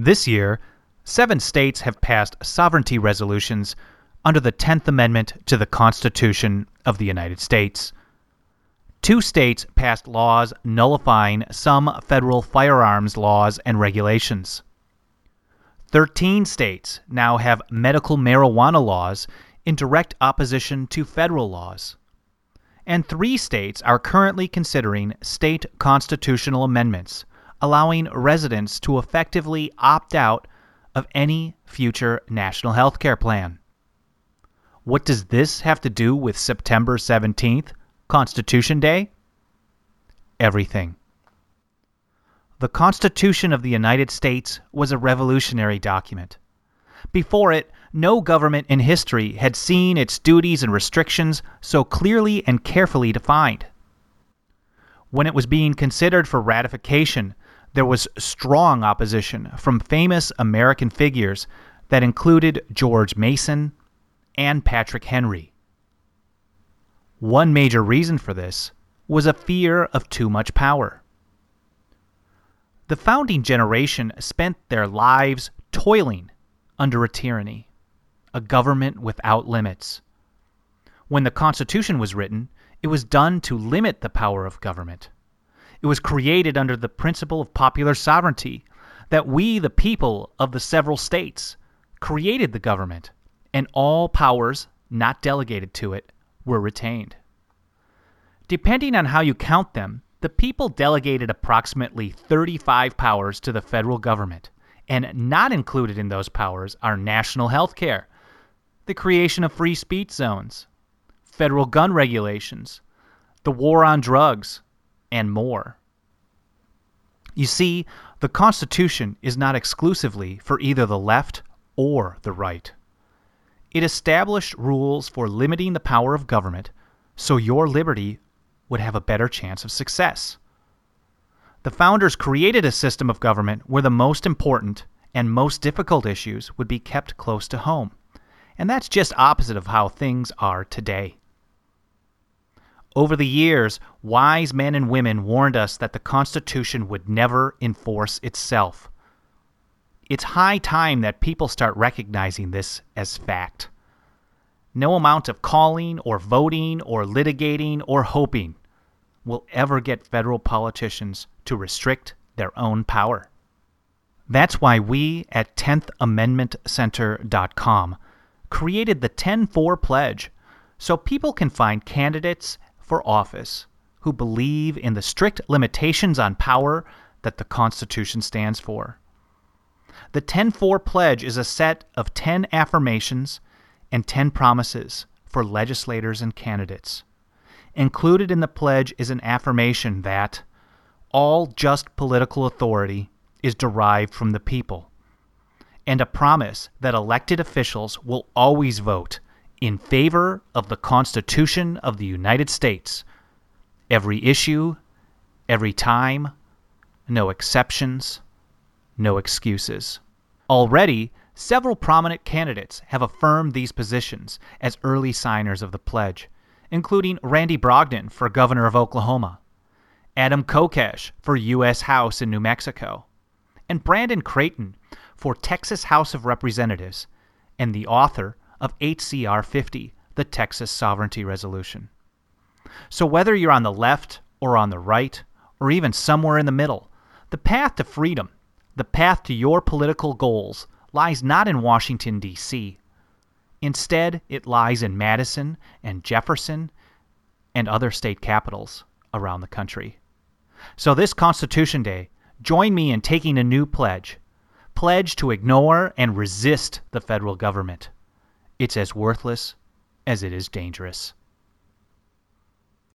This year, seven states have passed sovereignty resolutions under the 10th Amendment to the Constitution of the United States. Two states passed laws nullifying some federal firearms laws and regulations. 13 states now have medical marijuana laws in direct opposition to federal laws. And three states are currently considering state constitutional amendments allowing residents to effectively opt out of any future national health care plan. What does this have to do with September 17th, Constitution Day? Everything. The Constitution of the United States was a revolutionary document. Before it, no government in history had seen its duties and restrictions so clearly and carefully defined. When it was being considered for ratification, there was strong opposition from famous American figures that included George Mason and Patrick Henry. One major reason for this was a fear of too much power. The founding generation spent their lives toiling under a tyranny, a government without limits. When the Constitution was written, it was done to limit the power of government. It was created under the principle of popular sovereignty, that we, the people of the several states, created the government, and all powers not delegated to it were retained. Depending on how you count them, the people delegated approximately 35 powers to the federal government, and not included in those powers are national health care, the creation of free speech zones, federal gun regulations, the war on drugs, and more. You see, the Constitution is not exclusively for either the left or the right. It established rules for limiting the power of government so your liberty would have a better chance of success. The founders created a system of government where the most important and most difficult issues would be kept close to home. And that's just opposite of how things are today. Over the years, wise men and women warned us that the Constitution would never enforce itself. It's high time that people start recognizing this as fact. No amount of calling or voting or litigating or hoping will ever get federal politicians to restrict their own power. That's why we at 10thamendmentcenter.com created the 10-4 pledge so people can find candidates for office who believe in the strict limitations on power that the Constitution stands for. The 10-4 pledge is a set of 10 affirmations and 10 promises for legislators and candidates. Included in the pledge is an affirmation that all just political authority is derived from the people, and a promise that elected officials will always vote in favor of the Constitution of the United States. Every issue, every time, no exceptions, no excuses. Already, several prominent candidates have affirmed these positions as early signers of the pledge including Randy Brogdon for governor of Oklahoma, Adam Kokesh for U.S. House in New Mexico, and Brandon Creighton for Texas House of Representatives, and the author of HCR 50, the Texas Sovereignty Resolution. So, whether you're on the left or on the right, or even somewhere in the middle, the path to freedom, the path to your political goals, lies not in Washington, D.C., Instead, it lies in Madison and Jefferson and other state capitals around the country. So, this Constitution Day, join me in taking a new pledge. Pledge to ignore and resist the federal government. It's as worthless as it is dangerous.